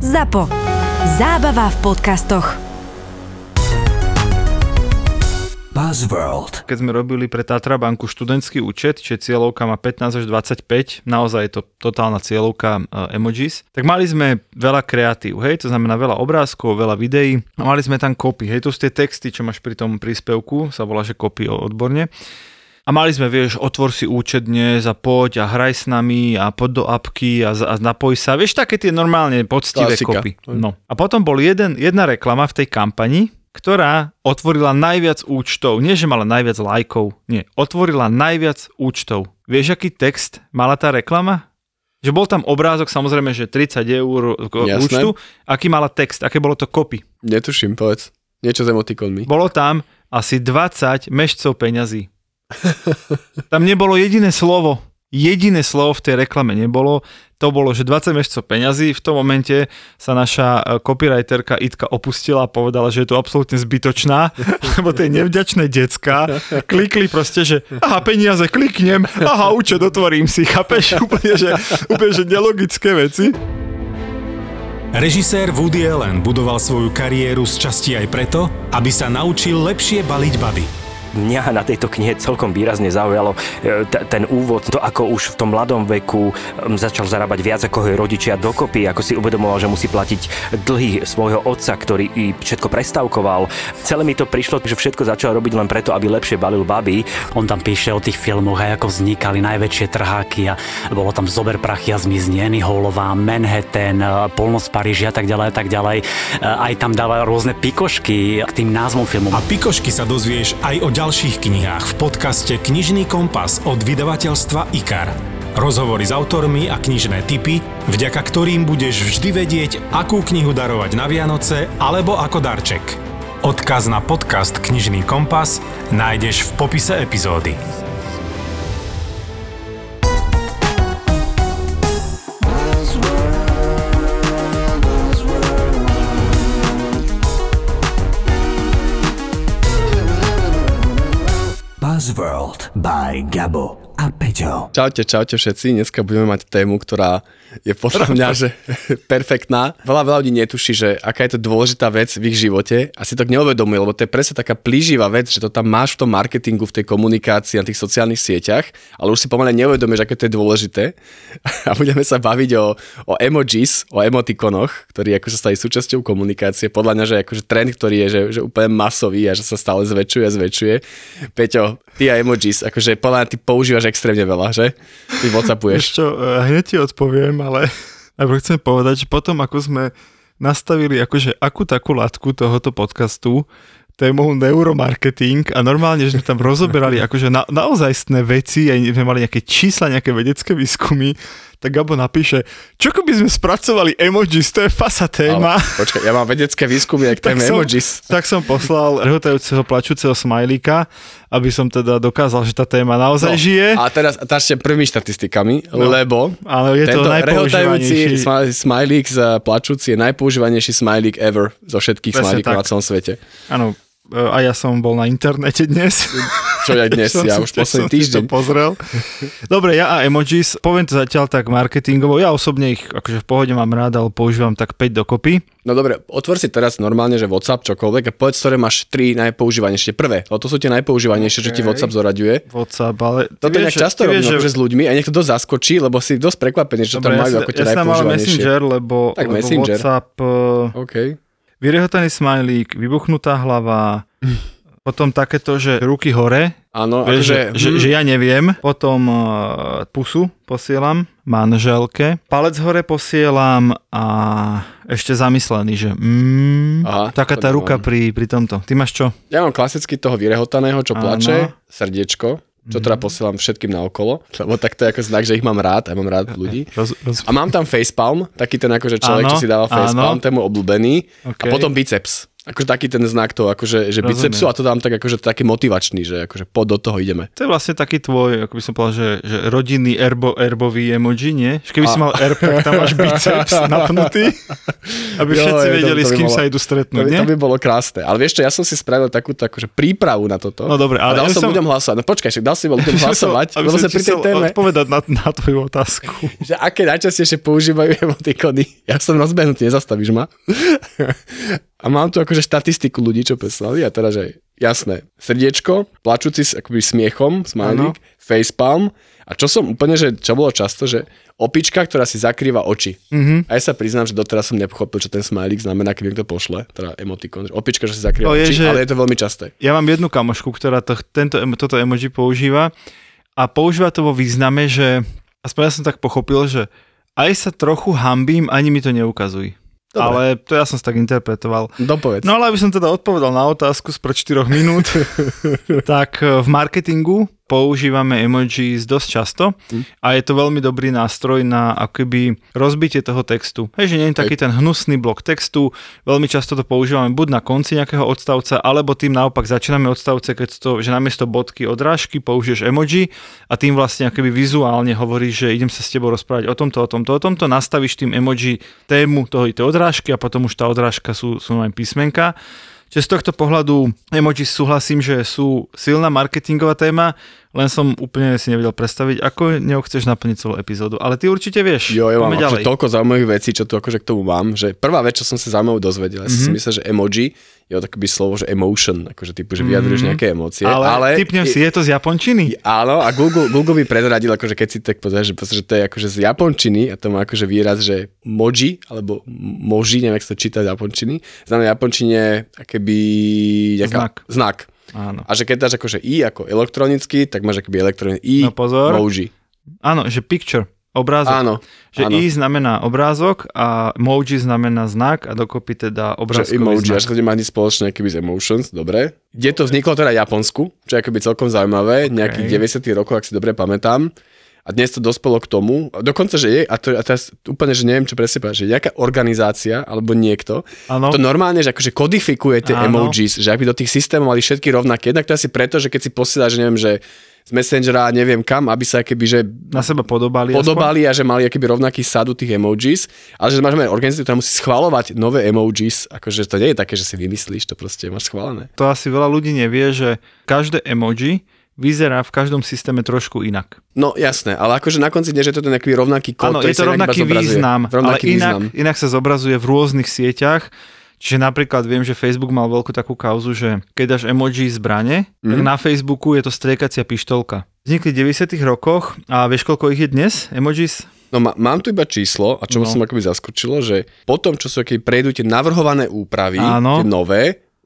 ZAPO. Zábava v podcastoch. Buzzworld. Keď sme robili pre Tatra banku študentský účet, čiže cieľovka má 15 až 25, naozaj je to totálna cieľovka uh, emojis, tak mali sme veľa kreatív, hej, to znamená veľa obrázkov, veľa videí a mali sme tam kopy, hej, to sú tie texty, čo máš pri tom príspevku, sa volá, že kopy odborne. A mali sme, vieš, otvor si účet dnes a poď a hraj s nami a poď do apky a, a napoj sa. Vieš, také tie normálne poctivé Klasika. kopy. No. A potom bol jeden, jedna reklama v tej kampani, ktorá otvorila najviac účtov. Nie, že mala najviac lajkov. Nie, otvorila najviac účtov. Vieš, aký text mala tá reklama? Že bol tam obrázok, samozrejme, že 30 eur Jasné. účtu. Aký mala text? Aké bolo to kopy? Netuším, povedz. Niečo s emotikonmi. Bolo tam asi 20 mešcov peňazí. Tam nebolo jediné slovo. Jediné slovo v tej reklame nebolo. To bolo, že 20 mešcov peňazí. V tom momente sa naša e, copywriterka Itka opustila a povedala, že je to absolútne zbytočná, lebo tie nevďačné decka klikli proste, že aha, peniaze, kliknem, aha, účet, otvorím si, chápeš? Úplne, že, úplne, že nelogické veci. Režisér Woody Allen budoval svoju kariéru z časti aj preto, aby sa naučil lepšie baliť baby. Mňa na tejto knihe celkom výrazne zaujalo e, t- ten úvod, to ako už v tom mladom veku začal zarábať viac ako jeho rodičia dokopy, ako si uvedomoval, že musí platiť dlhy svojho otca, ktorý i všetko prestavkoval. Celé mi to prišlo, že všetko začal robiť len preto, aby lepšie balil baby. On tam píše o tých filmoch, aj ako vznikali najväčšie trháky a bolo tam Zober prachy a zmizni Annie Hallová, Manhattan, eh, Polnoc Paríži a tak ďalej a tak ďalej. Eh, Aj tam dáva rôzne pikošky k tým názvom filmov. A pikošky sa dozvieš aj o ďalších knihách v podcaste Knižný kompas od vydavateľstva IKAR. Rozhovory s autormi a knižné tipy, vďaka ktorým budeš vždy vedieť, akú knihu darovať na Vianoce alebo ako darček. Odkaz na podcast Knižný kompas nájdeš v popise epizódy. Buzzworld by Gabo a Peťo. Čaute, čaute všetci. Dneska budeme mať tému, ktorá je podľa mňa že perfektná. Veľa, veľa ľudí netuší, že aká je to dôležitá vec v ich živote a si to neuvedomuje, lebo to je presne taká plíživá vec, že to tam máš v tom marketingu, v tej komunikácii, na tých sociálnych sieťach, ale už si pomaly neuvedomíš, aké to je dôležité. A budeme sa baviť o, o emojis, o emotikonoch, ktorí ako sa stali súčasťou komunikácie. Podľa mňa, že akože trend, ktorý je že, že úplne masový a že sa stále zväčšuje a zväčšuje. Peťo, ty a emojis, akože podľa mňa ty používaš extrémne veľa, že? Ty whatsappuješ. Eh, hneď ti odpoviem, ale najprv chcem povedať, že potom ako sme nastavili akože akú takú latku tohoto podcastu, témou neuromarketing a normálne, že sme tam rozoberali akože na, naozajstné veci, aj sme mali nejaké čísla, nejaké vedecké výskumy, tak Gabo napíše, čo keby sme spracovali emojis, to je fasa téma. Ale, počkaj, ja mám vedecké výskumy, jak som, emojis. tak som poslal rehotajúceho, plačúceho smajlíka, aby som teda dokázal, že tá téma naozaj žije. A teraz začnem prvými štatistikami, No. lebo Ale je to tento najpoužívanejší. rehotajúci smajlík z plačúci je najpoužívanejší smajlík ever zo všetkých smajlíkov na celom svete. Áno, e, a ja som bol na internete dnes. Čo aj dnes, ja už posledný týždeň. To pozrel. Dobre, ja a emojis, poviem to zatiaľ tak marketingovo, ja osobne ich akože v pohode mám rád, ale používam tak 5 dokopy. No dobre, otvor si teraz normálne, že WhatsApp, čokoľvek a povedz, ktoré máš tri najpoužívanejšie. Prvé, lebo to sú tie najpoužívanejšie, čo ti. WhatsApp zoraďuje. WhatsApp, ale... Toto vieš, inak často robím že- akože s ľuďmi a nech to dosť zaskočí, lebo si dosť prekvapený, že Dobre, tam majú ja, ako tie ja najpoužívanejšie. Messenger, lebo, Tak lebo Messenger. WhatsApp, e, OK. vyrehotaný smajlík, vybuchnutá hlava, potom takéto, že ruky hore, Áno, vieš, akože... že, že, že ja neviem, potom uh, pusu posielam manželke, palec hore posielam a ešte zamyslený, že mm, Aha, taká tá ruka pri, pri tomto. Ty máš čo? Ja mám klasicky toho vyrehotaného, čo Áno. plače, srdiečko, čo teda posielam všetkým na okolo, lebo tak to je ako znak, že ich mám rád, ja mám rád ľudí. Roz, roz... A mám tam facepalm, taký ten akože človek, Áno, čo si dáva facepalm, ten je môj obľúbený. Okay. A potom biceps. Akože taký ten znak toho, akože, že Rozumiem. bicepsu a to dám tak akože taký motivačný, že akože po do toho ideme. To je vlastne taký tvoj, ako by som povedal, že, že rodinný erbo, erbový emoji, nie? Že keby si mal erb, tak tam máš biceps napnutý, aby Jo, všetci je, to- vedeli, to s by kým bolo- sa idú To stretnúť, by, nie? to by bolo krásne. Ale vieš čo, ja som si spravil takúto akože prípravu na toto. No dobre, ale dal ja som, som- ľuďom hlasovať. No počkaj, však dal si ľuďom hlasovať, Aby lebo pri tej téme, odpovedať na, na tvoju otázku. že aké najčastejšie používajú emotikony. Ja som rozbehnutý, nezastavíš ma. A mám tu akože štatistiku ľudí, čo poslali a teda, že jasné, srdiečko, plačúci s akoby smiechom, smajlík, facepalm a čo som úplne, že čo bolo často, že opička, ktorá si zakrýva oči. Mm-hmm. A ja sa priznám, že doteraz som nepochopil, čo ten smajlík znamená, keď niekto pošle, teda emotikon, že opička, že si zakrýva je, oči, že- ale je to veľmi časté. Ja mám jednu kamošku, ktorá to, tento, toto emoji používa a používa to vo význame, že aspoň ja som tak pochopil, že aj sa trochu hambím, ani mi to neukazuj. Dobre. Ale to ja som si tak interpretoval. Dopovedz. No ale aby som teda odpovedal na otázku spred 4 minút, tak e, v marketingu používame emojis dosť často a je to veľmi dobrý nástroj na akoby rozbitie toho textu. Hej, že nie je taký ten hnusný blok textu, veľmi často to používame buď na konci nejakého odstavca, alebo tým naopak začíname odstavce, keď to, že namiesto bodky odrážky použiješ emoji a tým vlastne akoby vizuálne hovoríš, že idem sa s tebou rozprávať o tomto, o tomto, o tomto, nastavíš tým emoji tému toho tej odrážky a potom už tá odrážka sú, sú len písmenka. Čiže z tohto pohľadu emoji súhlasím, že sú silná marketingová téma, len som úplne si nevedel predstaviť, ako ňou chceš naplniť celú epizódu. Ale ty určite vieš. Jo, ja mám akože toľko zaujímavých vecí, čo tu akože k tomu mám, že prvá vec, čo som sa zaujímavé dozvedel, ja Mhm. mm-hmm. si myslel, že emoji je to takoby slovo, že emotion, akože typu, že vyjadruješ nejaké emócie. Ale, ale typnem si, je to z japončiny? Áno, a Google, Google by prezradil, akože keď si tak pozrieš, že, že to je akože z japončiny a to má akože výraz, že moji, alebo moji, neviem, jak sa to číta z japončiny, znamená japončine akéby nejaká, Znak. znak. Áno. A že keď dáš akože i ako elektronicky, tak máš akoby elektronicky i, No pozor. moji. Áno, že picture, obrázok. Áno, Že áno. i znamená obrázok a emoji znamená znak a dokopy teda že obrázkový emoji, znak. až to nemá nič spoločné keby s emotions, dobre. Kde to vzniklo teda Japonsku, čo je akoby celkom zaujímavé, okay. nejakých 90 rokov, ak si dobre pamätám. A dnes to dospelo k tomu, dokonca, že je, a, to, a teraz úplne, že neviem, čo presne povedať, že nejaká organizácia alebo niekto, Áno. to normálne, že akože kodifikuje tie Áno. emojis, že aby do tých systémov mali všetky rovnaké. Jednak to asi preto, že keď si posielaš, že neviem, že z Messengera neviem kam, aby sa keby, že Na seba podobali. aspoň. podobali a že mali akýby rovnaký sadu tých emojis, ale že máš organizáciu, ktorá musí schvalovať nové emojis, akože to nie je také, že si vymyslíš, to proste máš schválené. To asi veľa ľudí nevie, že každé emoji vyzerá v každom systéme trošku inak. No jasné, ale akože na konci dňa, že to je nejaký rovnaký kód, Áno, je to rovnaký význam, ale Rovnaký inak, význam. inak sa zobrazuje v rôznych sieťach. Čiže napríklad viem, že Facebook mal veľkú takú kauzu, že keď dáš emoji zbrane, mm. tak Mhm. na Facebooku je to striekacia pištolka. Vznikli v 90 rokoch a vieš, koľko ich je dnes, emojis? No má, mám tu iba číslo a čo No. som akoby zaskočilo, že potom, čo sú akoby prejdú tie navrhované úpravy, Áno. tie nové,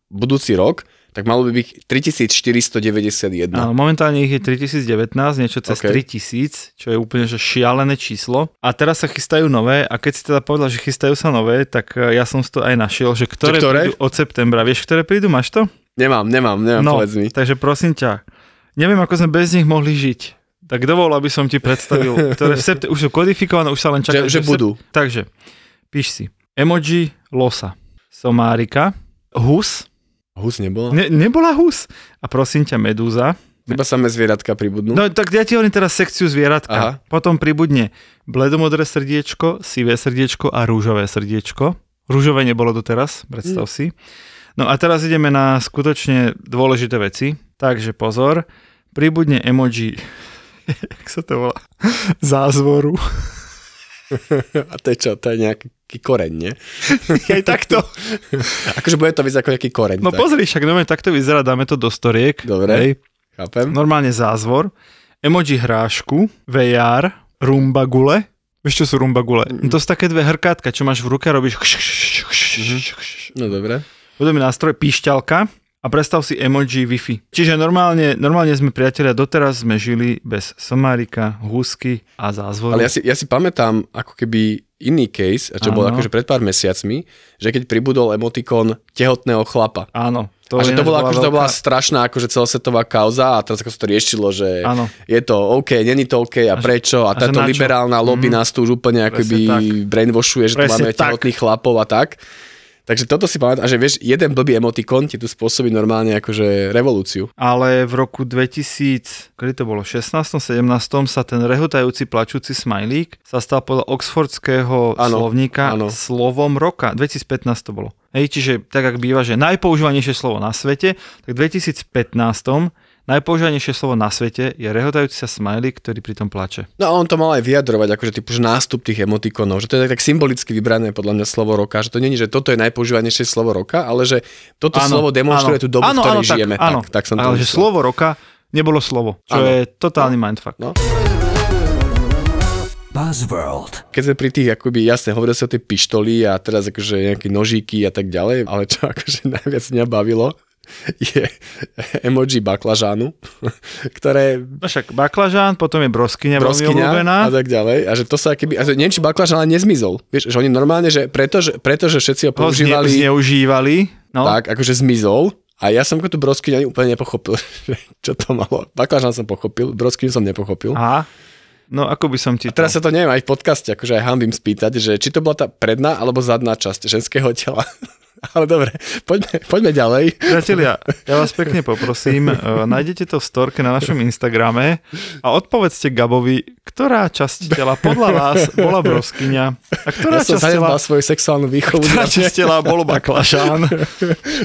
budúci rok, tak malo by byť 3491. Áno, momentálne ich je 3019, niečo cez OK. 3000, čo je úplne že šialené číslo. A teraz sa chystajú nové a keď si teda povedal, že chystajú sa nové, tak e, ja som si to aj našiel, že ktoré, ktoré? prídu od septembra. Vieš, ktoré prídu, máš to? Nemám, nemám, nemám, no, povedz mi. takže prosím ťa, neviem, ako sme bez nich mohli žiť. Tak dovol, aby som ti predstavil, ktoré v septe- už sú kodifikované, už sa len čakajú. Že- že sep- budú. Takže, píš si. Emoji losa, somárika, hus, Hus nebolo? ne, nebola hus, a prosím ťa medúza, Iba samé zvieratka pribudnú. No tak ja ti hovorím teraz sekciu zvieratka. Aha. Potom pribudne bledomodré srdiečko, sivé srdiečko a rúžové srdiečko. Rúžové nebolo doteraz, predstav si. No a teraz ideme na skutočne dôležité veci. Takže pozor, pribudne emoji, jak sa to volá, zázvoru. A to je čo? To je nejaký koreň, nie? Aj takto. akože bude to vyzerať ako nejaký koreň. No tak. pozri, však no, takto vyzerá, dáme to do storiek. Dobre. Hej. Chápem? Normálne zázvor, emoji hrášku, VR, rumba gule. Vieš, čo sú rumba gule? No to sú také dve hrkátka, čo máš v ruke a robíš No dobre. Podobný nástroj, píšťalka a predstav si emoji Wi-Fi. Čiže normálne, normálne sme priatelia, doteraz sme žili bez somárika, húsky a zázvoru. Ale ja si, ja si pamätám ako keby iný case, a čo bol Áno. akože pred pár mesiacmi, že keď pribudol emotikon tehotného chlapa. Áno. To a že to ináč bola, akože to bola veľká- strašná akože celosvetová kauza a teraz ako sa to riešilo, že Áno. je to OK, není to OK a, A prečo a, a táto liberálna lobby Mhm. nás tu už úplne akoby brainwashuje, že tu Presne máme tak. tehotných chlapov a tak. Takže toto si pamätám, že vieš, jeden blbý emotikon ti tu spôsobí normálne akože revolúciu. Ale v roku 2000, kedy to bolo, 16. 17. sa ten rehotajúci plačúci smajlík sa stal podľa oxfordského Áno, slovníka áno. slovom roka. 2015 to bolo. Hej, čiže tak, ak býva, že najpoužívanejšie slovo na svete, tak v 2015 najpoužívanejšie slovo na svete je rehotajúci sa smajlík, ktorý pritom plače. No a on to mal aj vyjadrovať, akože typu, že nástup tých emotikonov, že to je tak, tak symbolicky vybrané podľa mňa slovo roka, že to není, že toto je najpoužívanejšie slovo roka, ale že toto Áno, slovo demonstruje áno. tú dobu, Áno, v ktorej áno, tak, žijeme. Áno, tak, tak som to ale že myslel. slovo roka nebolo slovo, čo Áno. je totálny mindfuck. No. Buzzworld. Keď sme pri tých, akoby, jasne, hovoril si o tej pištoli a teraz akože nejaké nožíky a tak ďalej, ale čo akože najviac mňa bavilo, je emoji baklažánu, ktoré No však baklažán, potom je broskyňa, veľmi broskyňa obľúbená. a tak ďalej. A že to sa keby, a že neviem, či baklažán ale nezmizol. Vieš, že oni normálne, že pretože, pretože všetci ho Ho zne, používali, zneužívali. No. tak akože zmizol. A ja som tú broskyňu ani úplne nepochopil, čo to malo. Baklažán som pochopil, broskyňu som nepochopil. Aha. No ako by som ti A teraz sa to neviem aj v podcaste, akože aj hambím spýtať, že či to bola tá predná alebo zadná časť ženského tela. Ale dobre, poďme, poďme ďalej. Priatelia, ja vás pekne poprosím, uh, nájdete to v storke na našom Instagrame a odpovedzte Gabovi, ktorá časť tela podľa vás bola broskyňa a ktorá Ja časť tela, svoju sexuálnu výchovu. ktorá časť tela bol baklažán.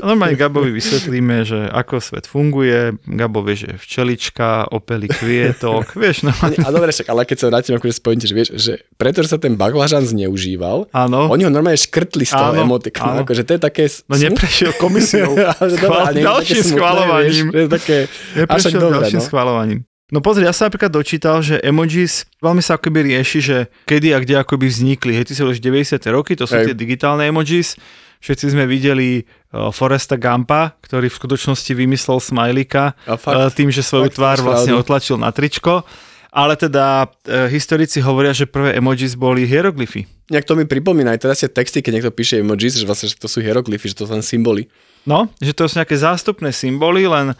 Normálne Gabovi vysvetlíme, že ako svet funguje. Gabo vie, že včelička, opely kvietok, vieš, no. A dobre, však, ale keď sa vrátim akože spojím, že vieš, že pretože sa ten baklažan zneužíval, Áno. oni ho normálne škrtli z toho emotikonu. Akože to je také... No neprešiel komisiou. Schvál- ďalším je také... Neprešiel dobre, ďalším no. schvalovaním. No pozri, ja sa napríklad dočítal, že emojis veľmi sa akoby rieši, že kedy a kde akoby vznikli. Hej, ty si hovoríš 90. roky, to sú Hej. tie digitálne emojis. Všetci sme videli uh, Foresta Gampa, ktorý v skutočnosti vymyslel smajlika uh, tým, že svoju Fakt, tvár vlastne otlačil na tričko. Ale teda uh, historici hovoria, že prvé emojis boli hieroglyfy. Nejak to mi pripomína aj teraz tie texty, keď niekto píše emojis, že vlastne že to sú hieroglyfy, že to sú len symboly. No, že to sú nejaké zástupné symboly, len,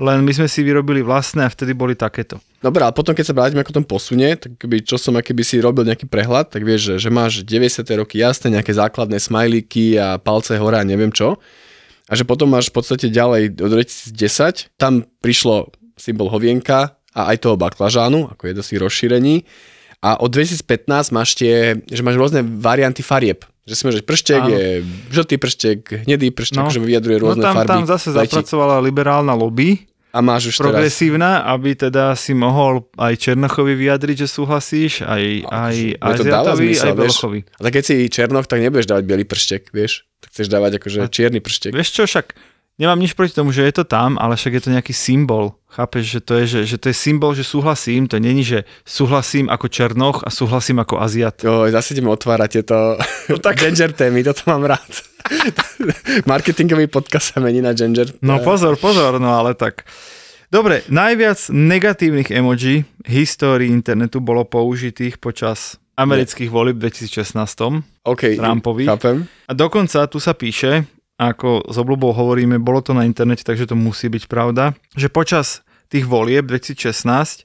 len my sme si vyrobili vlastné a vtedy boli takéto. Dobre, a potom keď sa vrátime ako tom posune, tak keby, čo som keby si robil nejaký prehľad, tak vieš, že, že máš 90. roky jasné nejaké základné smajlíky a palce hore a neviem čo. A že potom máš v podstate ďalej do 2010, tam prišlo symbol hovienka a aj toho baklažánu, ako je dosť rozšírení. A od 2015 máš tie, že máš rôzne varianty farieb. Že si môžeš prštek, Áno. je žltý prštek, hnedý prštek, No. no. že vyjadruje No rôzne tam, farby. tam zase Leti. zapracovala liberálna lobby, A máš už teraz... progresívna, aby teda si mohol aj Černochovi vyjadriť, že súhlasíš, aj, aj Akože, dáva Aziatovi, aj. Belochovi. A tak keď si černoch, tak nebudeš dávať biely prštek, vieš? Tak chceš dávať akože čierny prštek. Vieš čo, však nemám nič proti tomu, že je to tam, ale však je to nejaký symbol. Chápeš, že to je, že, že to je symbol, že súhlasím, to není, že súhlasím ako Černoch a súhlasím ako Aziat. Jo, zase ideme otvárať tieto no, tak... ginger témy, toto mám rád. Marketingový podcast sa mení na ginger. No pozor, pozor, no ale tak. Dobre, najviac negatívnych emoji v histórii internetu bolo použitých počas amerických volieb v 2016. OK, Trumpovi. chápem. A dokonca tu sa píše, ako s obľubou hovoríme, bolo to na internete, takže to musí byť pravda, že počas tých volieb 2016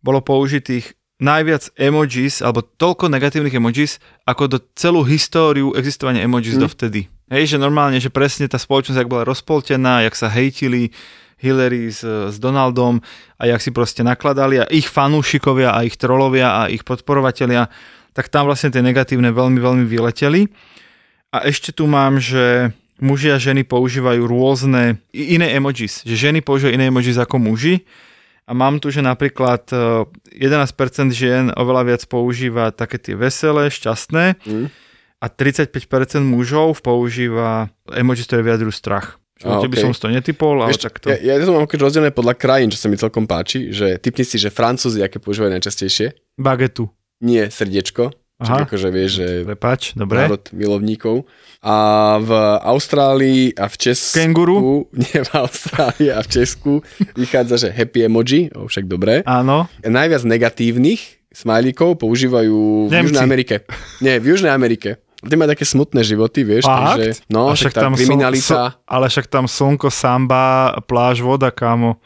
bolo použitých najviac emojis, alebo toľko negatívnych emojis, ako do celú históriu existovania emojis Hm. dovtedy. Hej, že normálne, že presne tá spoločnosť, jak bola rozpoltená, jak sa hejtili Hillary s, s Donaldom a jak si proste nakladali a ich fanúšikovia a ich trolovia a ich podporovatelia, tak tam vlastne tie negatívne veľmi, veľmi vyleteli. A ešte tu mám, že muži a ženy používajú rôzne iné emojis. Že ženy používajú iné emojis ako muži. A mám tu, že napríklad eh, 11% žien oveľa viac používa také tie veselé, šťastné Mm. a 35% mužov používa emojis, ktoré vyjadrujú strach. Čo by okej. som to netypol, ale Vieš, tak to... ja, ja to mám akože rozdelené podľa krajín, čo sa mi celkom páči, že typni si, že Francúzi, aké používajú najčastejšie. Bagetu. Nie srdiečko, Aha. akože vieš, že Prepač, dobre. národ milovníkov. A v Austrálii a v Česku... Kenguru? Nie, v Austrálii a v Česku vychádza, že happy emoji, o, však dobre. Áno. Najviac negatívnych smajlíkov používajú v Nemci. Južnej Amerike. Nie, v Južnej Amerike. Tí majú také smutné životy, vieš, Fakt? takže, no, A však tá kriminalita, Sln, ale však tam slnko, samba, pláž, voda, kámo.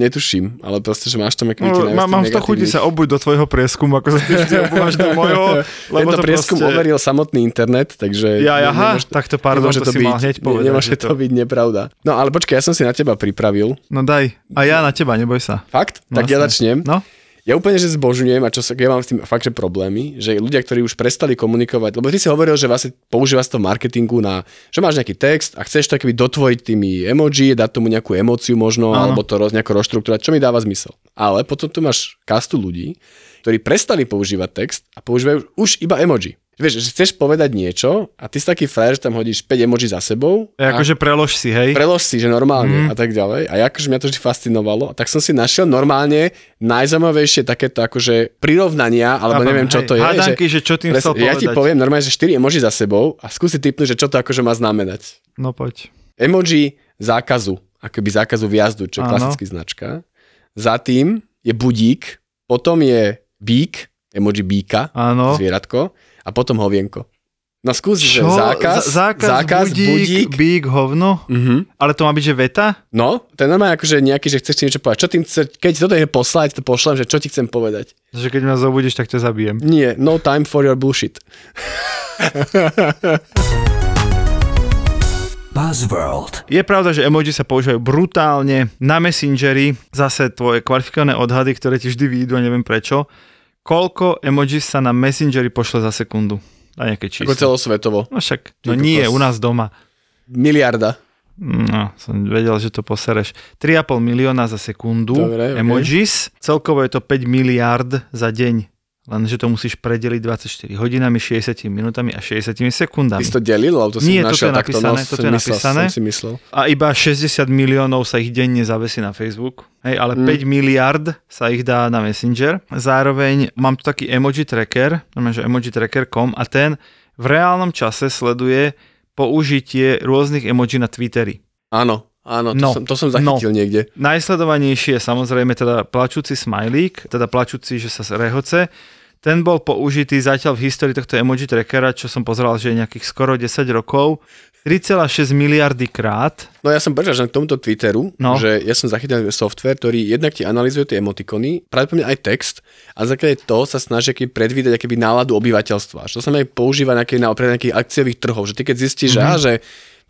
Netuším, ale proste, že máš tam aký No, má, mám to chuti sa obuť do tvojho prieskumu, ako sa ty vždy obúvaš do mojho. Lebo Tento to prieskum proste... overil samotný internet, takže... Ja, ne- aha, nemôže- tak to pardon, nemôže to si byť, mal hneď povedať, Nemôže že to to- byť nepravda. No ale počkaj, ja som si na teba pripravil. No daj. A ja na teba, neboj sa. Fakt? No, tak ja začnem. No. Ja úplne, že zbožňujem a čo sa, ja mám s tým fakt, že problémy, že ľudia, ktorí už prestali komunikovať, lebo ty si hovoril, že vlastne používa sa to v marketingu na, že máš nejaký text a chceš to keby dotvoriť tými emoji, dať tomu nejakú emóciu možno, Áno. alebo to roz, nejako rozštruktúrovať, čo mi dáva zmysel. Ale potom tu máš kastu ľudí, ktorí prestali používať text a používajú už iba emoji. Vieš, že chceš povedať niečo a ty si taký frajer, že tam hodíš 5 emoji za sebou. E, a- Akože prelož si, hej. Prelož si, že normálne mm. a tak ďalej. A akože mňa to vždy fascinovalo. A tak som si našiel normálne najzaujímavejšie takéto akože prirovnania, alebo Chápem, neviem, čo hej. to je. Hádanky, že čo tým chcel Ja ti povedať. poviem normálne, že 4 emoji za sebou a skúsi typnúť, že čo to akože má znamenať. No poď. Emoji zákazu, akoby zákazu vjazdu, čo je klasický značka. Za tým je budík, potom je bík, emoji bíka, Áno. zvieratko, a potom hovienko. No skús, že zákaz, Z- zákaz, zákaz budík, budík, bík, hovno. Mhm. Ale to má byť, že veta? No, to je normálne ako, že nejaký, že chceš ti niečo povedať. Čo tým chce, keď toto je poslať, to pošlem, že čo ti chcem povedať. Že keď ma zobudíš, tak ťa zabijem. Nie, no time for your bullshit. Buzzworld. Je pravda, že emoji sa používajú brutálne na Messengeri, zase tvoje kvalifikované odhady, ktoré ti vždy výjdu a neviem prečo. Koľko emoji sa na Messengeri pošle za sekundu? Na nejaké Ako číslo. celosvetovo. No však, Ty no nie, kokos. u nás doma. Miliarda. No, som vedel, že to posereš. 3,5 milióna za sekundu Dobre, emojis. Celkovo je to 5 miliard za deň. Lenže to musíš predeliť 24 hodinami, 60 minútami a 60 sekundami. Ty si to delil, alebo to som Nie, toto našiel je takto. napísané, no, toto som je myslel, napísané. Si myslel. A iba 60 miliónov sa ich denne zavesí na Facebook. Hej, ale Mm. 5 miliard sa ich dá na Messenger. Zároveň mám tu taký emoji tracker, znamená, že emoji tracker.com a ten v reálnom čase sleduje použitie rôznych emoji na Twitteri. Áno, áno, to, No, som, to som zachytil niekde. Najsledovanejší je samozrejme teda plačúci smajlík, teda plačúci, že sa rehoce. Ten bol použitý zatiaľ v histórii tohto emoji trackera, čo som pozeral, že je nejakých skoro 10 rokov, 3,6 miliardy krát. No ja som prečo, že k tomuto Twitteru, No. že ja som zachytil software, ktorý jednak ti analýzuje tie emotikony, pravdepodobne aj text a za základe toho sa snaží aký predvídať akéby náladu obyvateľstva. Čo sa aj používa na, pre nejakých akciových trhov, že ty keď zistíš, mm-hmm. že, že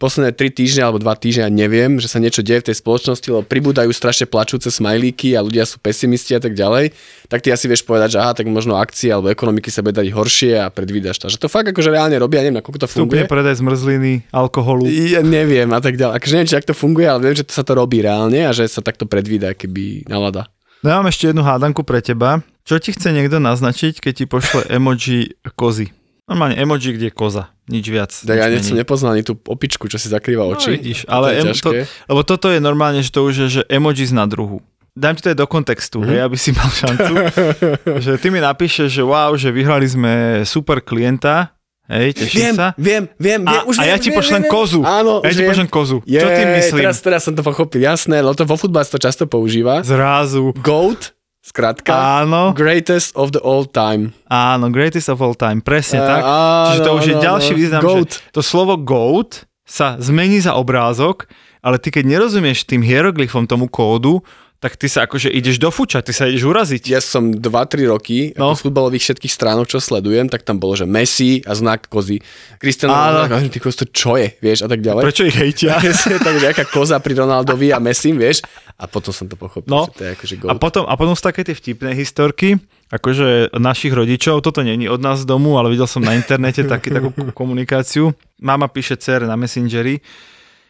posledné 3 týždne alebo 2 týždne, ja neviem, že sa niečo deje v tej spoločnosti, lebo pribúdajú strašne plačúce smajlíky a ľudia sú pesimisti a tak ďalej, tak ty asi vieš povedať, že aha, tak možno akcie alebo ekonomiky sa bude dať horšie a predvídaš to. Že to fakt akože reálne robia, neviem, nakoľko to funguje. Vstupne predaj zmrzliny, alkoholu. Ja neviem a tak ďalej. Akože neviem, či ak to funguje, ale viem, že to sa to robí reálne a že sa takto predvída keby nalada. No ja mám ešte jednu hádanku pre teba. Čo ti chce niekto naznačiť, keď ti pošle emoji kozy? Normálne emoji, kde je koza. Nič viac. Tak ja nič nie som menej. nepoznal ani tú opičku, čo si zakrýva No, oči. vidíš, To ale je em, to, lebo toto je normálne, že to už je, že emojis na druhu. Dám ti to aj do kontextu, Mhm. mm-hmm. hej, aby si mal šancu. že ty mi napíšeš, že wow, že vyhrali sme super klienta, hej, teším Viem, sa. viem, viem, A, viem, už a viem, ja ti viem, pošlem viem, kozu. Áno, ja ti viem. pošlem kozu. Jej, Čo tým myslím? Teraz, teraz som to pochopil, jasné, lebo to vo futbale sa to často používa. Zrazu. GOAT, skratka, Áno, greatest of the all time. áno, greatest of all time, presne Eh, tak. áno, Čiže to už je áno, ďalší áno. význam, Goat. že to slovo goat sa zmení za obrázok, ale ty keď nerozumieš tým hieroglyfom tomu kódu, tak ty sa akože ideš do fuča, ty sa ideš uraziť. Ja som 2-3 roky, No. z futbalových všetkých stránok, čo sledujem, tak tam bolo, že Messi a znak kozy. Cristiano. Ronaldo, ty kokos, to čo je, vieš, a tak ďalej. Prečo ich hejtia? Tak nejaká koza pri Ronaldovi a Messi, vieš. A potom som to pochopil, No. že to je akože A goat. potom, a potom sú také tie vtipné historky, akože našich rodičov, toto není od nás z domu, ale videl som na internete taký, takú komunikáciu. Mama píše dcere na Messengeri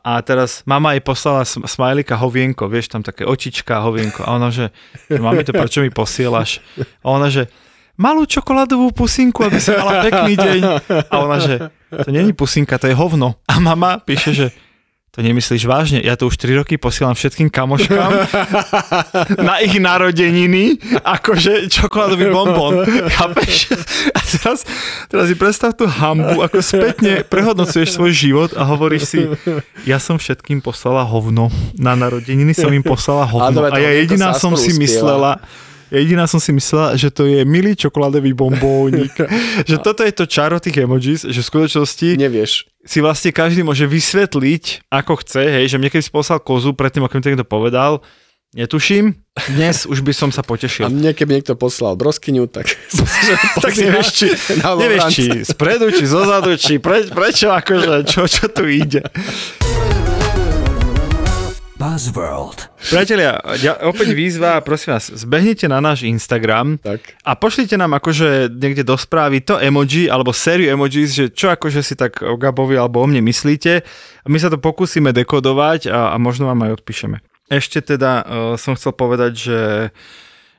a teraz mama jej poslala sm- smajlika hovienko, vieš, tam také očička a hovienko. A ona, že, že mami to prečo mi posielaš? A ona, že malú čokoládovú pusinku, aby si mala pekný deň. A ona, že to není pusinka, to je hovno. A mama píše, že to nemyslíš vážne, ja to už 3 roky posielam všetkým kamoškám na ich narodeniny, akože čokoládový bonbon. Chápeš? A teraz, teraz si predstav tú hambu, ako spätne prehodnocuješ svoj život a hovoríš si, ja som všetkým poslala hovno. Na narodeniny som im poslala hovno. A ja jediná som si myslela, Jediná som si myslela, že to je milý čokoládový bombónik. že toto je to čaro tých emojis, že v skutočnosti Nevieš. si vlastne každý môže vysvetliť, ako chce, hej, že mne keď si poslal kozu predtým, ako mi to niekto povedal, Netuším. Dnes už by som sa A potešil. mne, keby niekto poslal broskyňu, tak tak nevieš, či, nevieš, či spredu, či zozadu, či pre, prečo, akože, čo, čo tu ide. Buzzworld. Priatelia, ja, opäť výzva, prosím vás, zbehnite na náš Instagram Tak. a pošlite nám akože niekde do správy to emoji alebo sériu emojis, že čo akože si tak o Gabovi alebo o mne myslíte a my sa to pokúsime dekodovať a, a možno vám aj odpíšeme. Ešte teda uh, som chcel povedať, že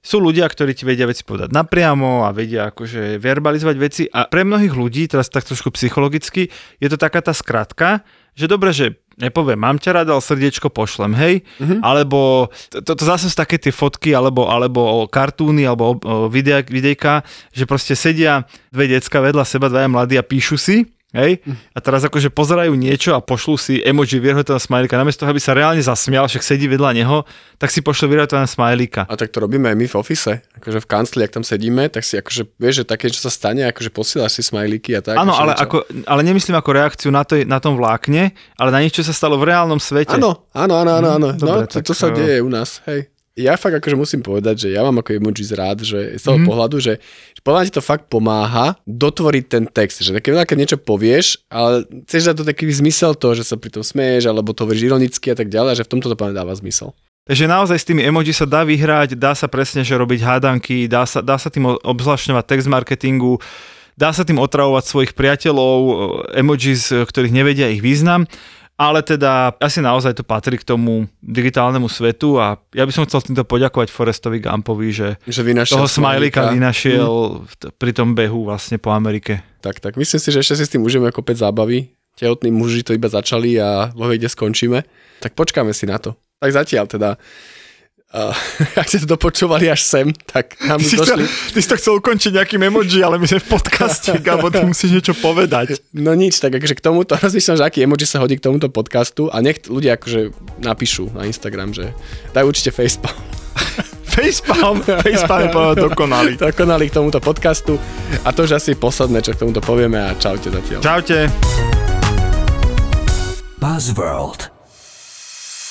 sú ľudia, ktorí ti vedia veci povedať napriamo a vedia akože verbalizovať veci a pre mnohých ľudí, teraz tak trošku psychologicky, je to taká tá skratka, že dobre, že nepoviem, mám ťa rád, ale srdiečko pošlem, hej? Mm-hmm. Alebo to, to, zase sú také tie fotky, alebo, alebo kartúny, alebo o, videa, videjka, že proste sedia dve decka vedľa seba, dvaja mladí a píšu si, hej? A teraz akože pozerajú niečo a pošlú si emoji vyrohotého smajlika. Namiesto toho, aby sa reálne zasmial, však sedí vedľa neho, tak si pošle vyrohotého smajlika. A tak to robíme aj my v office. Akože v kancli, ak tam sedíme, tak si akože, vieš, že také, čo sa stane, akože posielaš si smajlíky a tak. Áno, ale, ako, ale nemyslím ako reakciu na, to, na tom vlákne, ale na niečo, čo sa stalo v reálnom svete. Áno, áno, áno, áno, áno. dobre, no, to, tak, to sa eh, deje u nás, hej. Ja fakt akože musím povedať, že ja mám ako emojis rád, že z toho mm. pohľadu, že, že podľa ti to fakt pomáha dotvoriť ten text, že keď, keď niečo povieš, ale chceš dať to taký zmysel toho, že sa pri tom smeješ, alebo to hovoríš ironicky a tak ďalej, že v tomto to dáva zmysel. Takže naozaj s tými emoji sa dá vyhrať, dá sa presne, že robiť hádanky, dá sa, dá sa tým obzvlášňovať text marketingu, dá sa tým otravovať svojich priateľov, emojis, ktorých nevedia ich význam, ale teda asi naozaj to patrí k tomu digitálnemu svetu a ja by som chcel týmto poďakovať Forestovi Gumpovi, že Že toho smajlika smajlíka. vynašiel t- pri tom behu vlastne po Amerike. Tak, tak. Myslím si, že ešte si s tým užijeme 5 zábavy. Tehotní muži to iba začali a vo kde skončíme. Tak počkáme si na to. Tak zatiaľ teda. Uh, ak ste to dopočúvali až sem, tak nám Ty si, chcel, došli. ty si to chcel ukončiť nejakým emoji, ale my sme v podcaste, Gabo, ty musíš niečo povedať. No nič, tak akože k tomuto, rozmýšľam, že aký emoji sa hodí k tomuto podcastu a nech ľudia akože napíšu na Instagram, že daj určite facepalm. Facepalm, facepalm je dokonalý. Dokonali k tomuto podcastu a to už asi posledné, čo k tomuto povieme a čaute zatiaľ. Čaute. Buzzworld.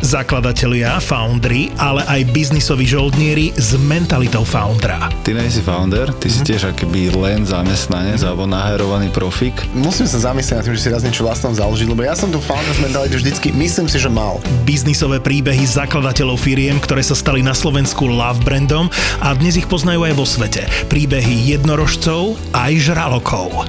Zakladatelia, foundry, ale aj biznisoví žoldnieri s mentalitou foundera. Ty nie si founder, ty si tiež akoby len zamestnanec alebo naherovaný profik. Musím sa zamyslieť nad tým, že si raz niečo vlastnom založiť, lebo ja som tu founders mentality vždycky, myslím si, že mal. Biznisové príbehy zakladateľov firiem, ktoré sa stali na Slovensku love brandom a dnes ich poznajú aj vo svete. Príbehy jednorožcov aj žralokov.